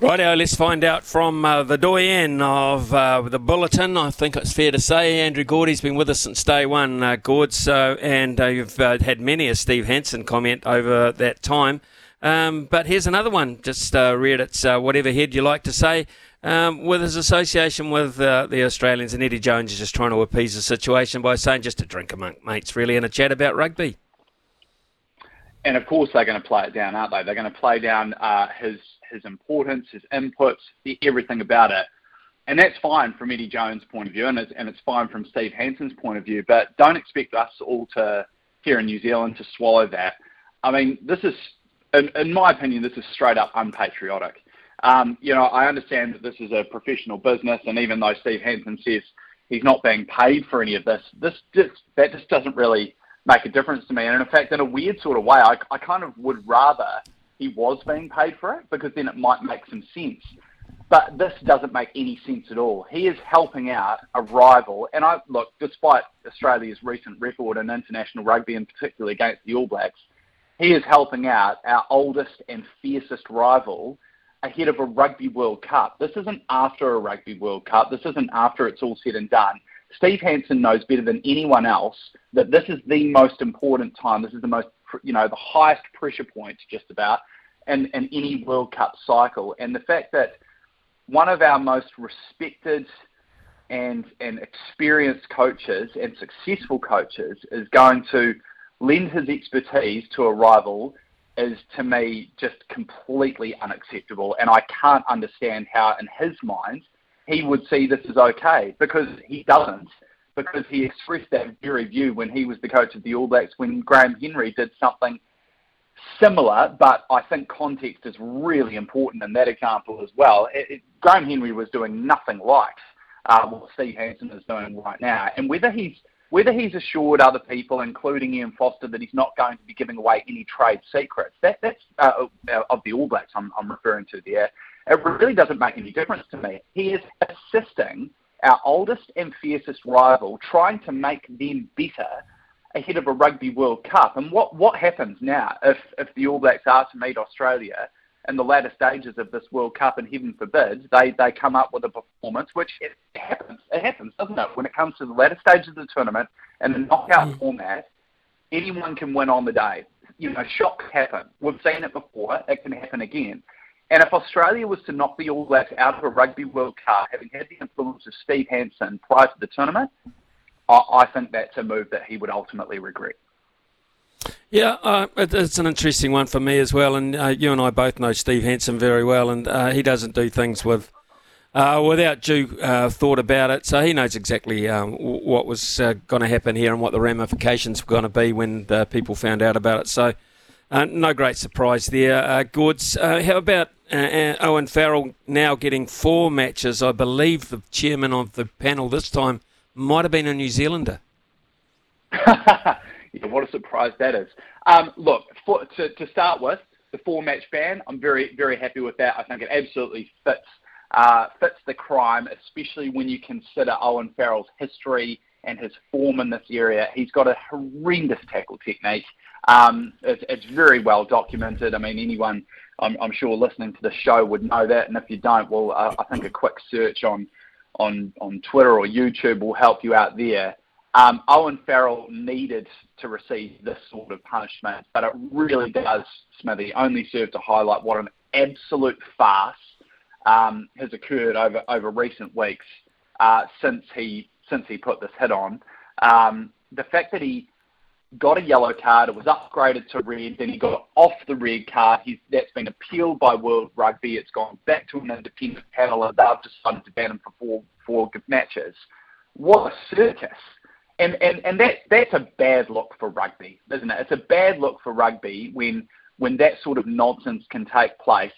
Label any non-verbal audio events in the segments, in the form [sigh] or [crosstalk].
Righto, let's find out from uh, the doyen of uh, the Bulletin. I think it's fair to say Andrew Gourdie's been with us since day one, uh, Gords, uh, and uh, you've uh, had many a Steve Hansen comment over that time. Um, but here's another one, just uh, read its whatever head you like to say. Um, with his association with the Australians, and Eddie Jones is just trying to appease the situation by saying just a drink among mates, really, and a chat about rugby. And of course, they're going to play it down, aren't they? They're going to play down his his importance, his inputs, everything about it. And that's fine from Eddie Jones' point of view, and it's, and it's fine from Steve Hansen's point of view. But don't expect us all to here in New Zealand to swallow that. I mean, this is, in, in my opinion, this is straight up unpatriotic. Um, you know, I understand that this is a professional business, and even though Steve Hansen says he's not being paid for any of this, this just that just doesn't really make a difference to me. And in fact, in a weird sort of way, I, I kind of would rather he was being paid for it because then it might make some sense. But this doesn't make any sense at all. He is helping out a rival, and I look, despite Australia's recent record in international rugby, and particularly against the All Blacks, he is helping out our oldest and fiercest rival ahead of a Rugby World Cup. This isn't after a Rugby World Cup. This isn't after it's all said and done. Steve Hansen knows better than anyone else that this is the most important time. This is the most, you know, the highest pressure points just about and and any World Cup cycle. And the fact that one of our most respected and, and experienced coaches and successful coaches is going to lend his expertise to a rival is to me just completely unacceptable. And I can't understand how, in his mind, he would see this as okay because he doesn't. Because he expressed that very view when he was the coach of the All Blacks when Graham Henry did something similar, but I think context is really important in that example as well. It, it, Graham Henry was doing nothing like uh, what Steve Hansen is doing right now, and whether he's whether he's assured other people, including Ian Foster, that he's not going to be giving away any trade secrets, that, that's uh, of the All Blacks I'm, I'm referring to there, it really doesn't make any difference to me. He is assisting our oldest and fiercest rival, trying to make them better ahead of a Rugby World Cup. And what, what happens now if, if the All Blacks are to meet Australia in the latter stages of this World Cup, and heaven forbid, they, they come up with a performance, which it happens, it happens, doesn't it? When it comes to the latter stages of the tournament and the knockout mm. format, anyone can win on the day. You know, shocks happen. We've seen it before. It can happen again. And if Australia was to knock the All Blacks out of a Rugby World Cup, having had the influence of Steve Hansen prior to the tournament, I, I think that's a move that he would ultimately regret. Yeah, uh, it's an interesting one for me as well. And uh, you and I both know Steve Hansen very well, and uh, he doesn't do things with uh, without due uh, thought about it. So he knows exactly um, what was going to happen here and what the ramifications were going to be when people found out about it. So no great surprise there. Gords, how about Owen Farrell now getting four matches? I believe the chairman of the panel this time might have been a New Zealander. [laughs] yeah, what a surprise that is. Um, look, for, to, to start with, the four-match ban, I'm very, very happy with that. I think it absolutely fits uh, fits the crime, especially when you consider Owen Farrell's history and his form in this area. He's got a horrendous tackle technique. Um, it's, it's, very well documented. I mean, anyone I'm, I'm, sure listening to the show would know that, and if you don't, well, uh, I think a quick search on on, on Twitter or YouTube will help you out there. Um, Owen Farrell needed to receive this sort of punishment, but it really does, Smithy, only serve to highlight what an absolute farce um, has occurred over, over recent weeks uh, since he since he put this hit on. Um, the fact that he got a yellow card. It was upgraded to red. Then he got off the red card. He's, that's been appealed by World Rugby. It's gone back to an independent panel, and they've decided to ban him for four four matches. What a circus! And and and that that's a bad look for rugby, isn't it? It's a bad look for rugby when when that sort of nonsense can take place.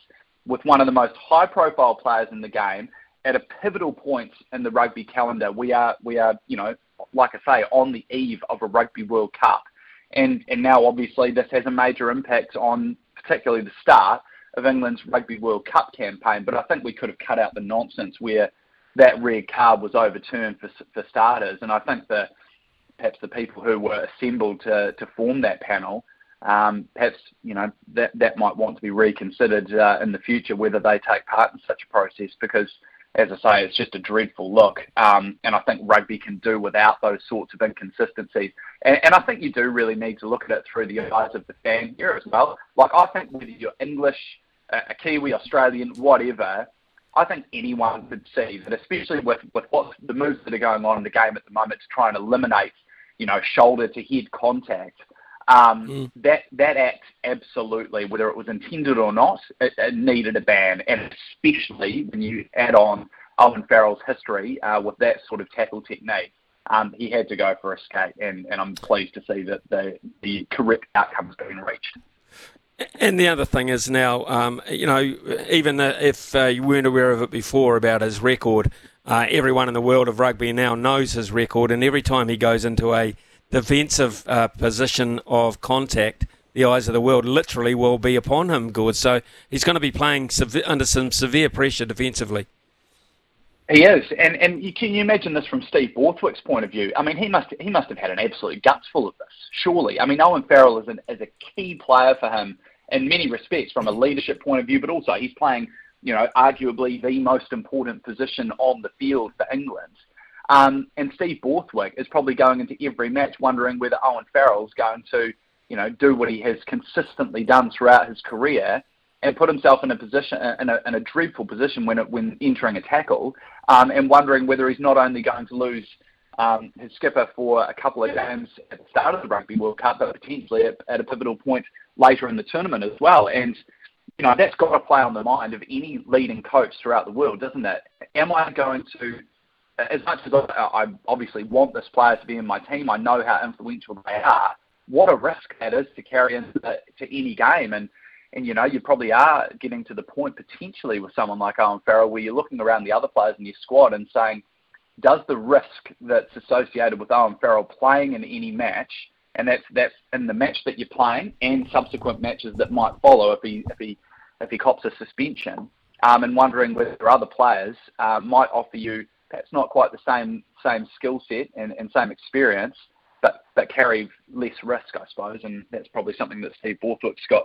with one of the most high-profile players in the game at a pivotal point in the rugby calendar. We are, we are, you know, like I say, on the eve of a Rugby World Cup, and and now obviously this has a major impact on particularly the start of England's Rugby World Cup campaign. But I think we could have cut out the nonsense where that red card was overturned for for starters, and I think that perhaps the people who were assembled to to form that panel. Um, perhaps you know that that might want to be reconsidered uh, in the future whether they take part in such a process because as I say, it's just a dreadful look. Um, and I think rugby can do without those sorts of inconsistencies. And, and, I think you do really need to look at it through the eyes of the fan here as well. Like, I think whether you're English, a Kiwi, Australian, whatever, I think anyone could see that, especially with, with what the moves that are going on in the game at the moment to try and eliminate, you know, shoulder to head contact. Um, mm. That that act absolutely, whether it was intended or not, it, it, needed a ban, and especially when you add on Owen Farrell's history uh, with that sort of tackle technique, um, he had to go for a skate, and, and I'm pleased to see that the the correct outcome has been reached. And the other thing is now, um, you know, even if uh, you weren't aware of it before about his record, uh, everyone in the world of rugby now knows his record, and every time he goes into a defensive uh, position of contact, the eyes of the world literally will be upon him, Gord. So he's going to be playing under some severe pressure defensively. He is, and and you, can you imagine this from Steve Borthwick's point of view? I mean, he must he must have had an absolute guts full of this. Surely, I mean, Owen Farrell is an is a key player for him in many respects from a leadership point of view, but also he's playing, you know, arguably the most important position on the field for England. Um, and Steve Borthwick is probably going into every match wondering whether Owen Farrell's going to, you know, do what he has consistently done throughout his career and put himself in a position in a, in a dreadful position when it, when entering a tackle, um, and wondering whether he's not only going to lose um, his skipper for a couple of games at the start of the Rugby World Cup, but potentially at, at a pivotal point later in the tournament as well. And you know that's got to play on the mind of any leading coach throughout the world, doesn't it? Am I going to as much as I, obviously want this player to be in my team, I know how influential they are. What a risk that is to carry into to any game, and and you know you probably are getting to the point potentially with someone like Owen Farrell where you're looking around the other players in your squad and saying, does the risk that's associated with Owen Farrell playing in any match, and that's that's in the match that you're playing and subsequent matches that might follow if he if he if he cops a suspension, um, and wondering whether other players uh, might offer you perhaps not quite the same same skill set and, and same experience, but but carry less risk, I suppose, and that's probably something that Steve Borthwick's got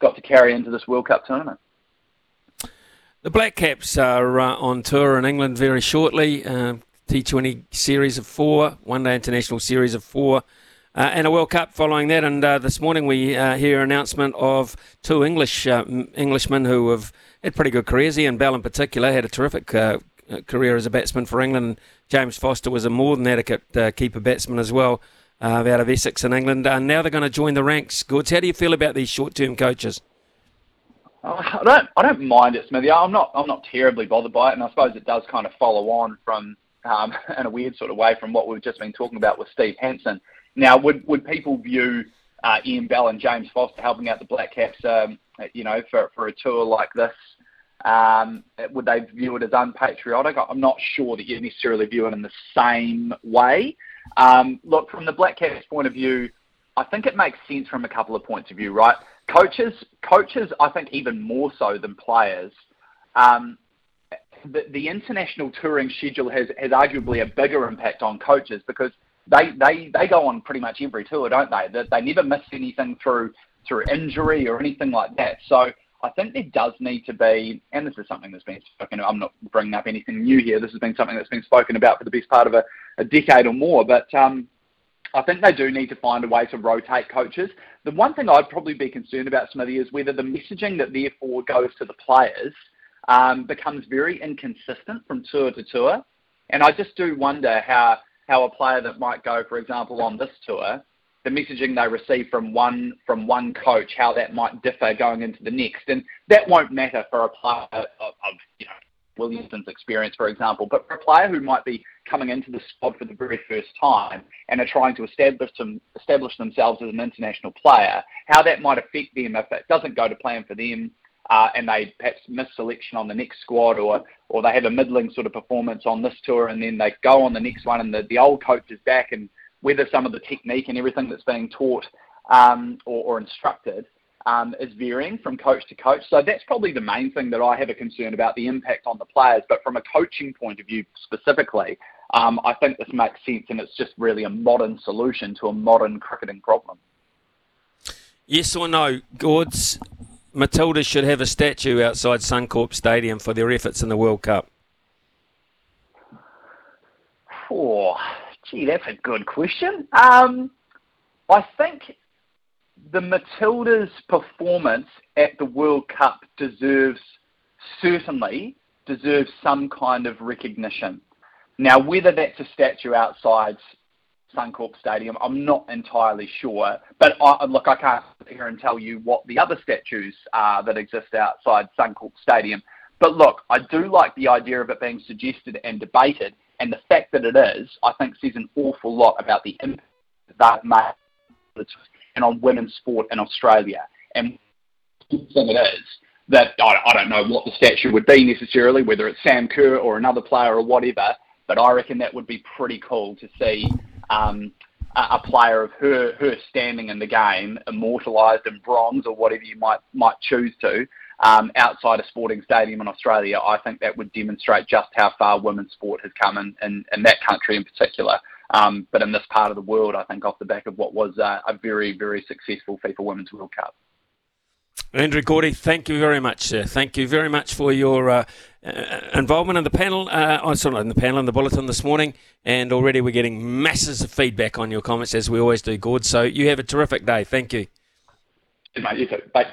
got to carry into this World Cup tournament. The Black Caps are uh, on tour in England very shortly. Uh, T20 series of four, one day international series of four, uh, and a World Cup following that. And uh, this morning we uh, hear an announcement of two English uh, Englishmen who have had pretty good careers. Ian Bell, in particular, had a terrific career as a batsman for England. James Foster was a more than adequate uh, keeper batsman as well uh, out of Essex in England. And now they're going to join the ranks. Gords, how do you feel about these short-term coaches? I don't, I don't mind it, Smithy. I'm not, I'm not terribly bothered by it, and I suppose it does kind of follow on from, um, [laughs] in a weird sort of way, from what we've just been talking about with Steve Hansen. Now, would, would people view uh, Ian Bell and James Foster helping out the Black Caps, um, you know, for, for a tour like this um, would they view it as unpatriotic? I'm not sure that you necessarily view it in the same way. Um, look, from the Black Caps point of view, I think it makes sense from a couple of points of view, right? Coaches, coaches, I think even more so than players. Um, the, the international touring schedule has, has arguably a bigger impact on coaches because they, they, they go on pretty much every tour, don't they? They, they never miss anything through through injury or anything like that. So I think there does need to be, and this is something that's been spoken. I'm not bringing up anything new here. This has been something that's been spoken about for the best part of a, a decade or more. But um, I think they do need to find a way to rotate coaches. The one thing I'd probably be concerned about, Smithy, is whether the messaging that therefore goes to the players um, becomes very inconsistent from tour to tour. And I just do wonder how how a player that might go, for example, on this tour the messaging they receive from one from one coach, how that might differ going into the next, and that won't matter for a player of, of you know Williamson's experience, for example, but for a player who might be coming into the squad for the very first time and are trying to establish them, establish themselves as an international player, how that might affect them if it doesn't go to plan for them. uh, and they perhaps miss selection on the next squad, or or they have a middling sort of performance on this tour, and then they go on the next one, and the, the old coach is back, and whether some of the technique and everything that's being taught um, or, or instructed um, is varying from coach to coach. So that's probably the main thing that I have a concern about the impact on the players. But from a coaching point of view specifically, um, I think this makes sense, and it's just really a modern solution to a modern cricketing problem. Yes or no, Gords? Matilda should have a statue outside Suncorp Stadium for their efforts in the World Cup. Oh, gee, that's a good question. Um, I think the Matildas' performance at the World Cup deserves certainly deserves some kind of recognition. Now, whether that's a statue outside Suncorp Stadium, I'm not entirely sure. But I, look, I can't sit here and tell you what the other statues are that exist outside Suncorp Stadium. But look, I do like the idea of it being suggested and debated, and the fact that it is, I think, says an awful lot about the impact that made and on women's sport in Australia. And the thing it is that I, I don't know what the statue would be necessarily, whether it's Sam Kerr or another player or whatever, but I reckon that would be pretty cool to see um, a, a player of her her standing in the game immortalised in bronze or whatever you might might choose to um, outside a sporting stadium in Australia. I think that would demonstrate just how far women's sport has come in, in, in that country in particular. Um, but in this part of the world, I think off the back of what was uh, a very, very successful FIFA Women's World Cup. Andrew Gourdie, thank you very much, sir. Thank you very much for your uh, uh, involvement in the panel, uh, oh, sorry, in the panel, in the bulletin this morning. And already we're getting masses of feedback on your comments, as we always do, Gord. So you have a terrific day. Thank you. Good Mate, you too. Bye.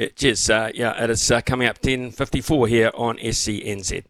Yeah, cheers. Uh, yeah, it is uh, coming up 10.54 here on SENZ.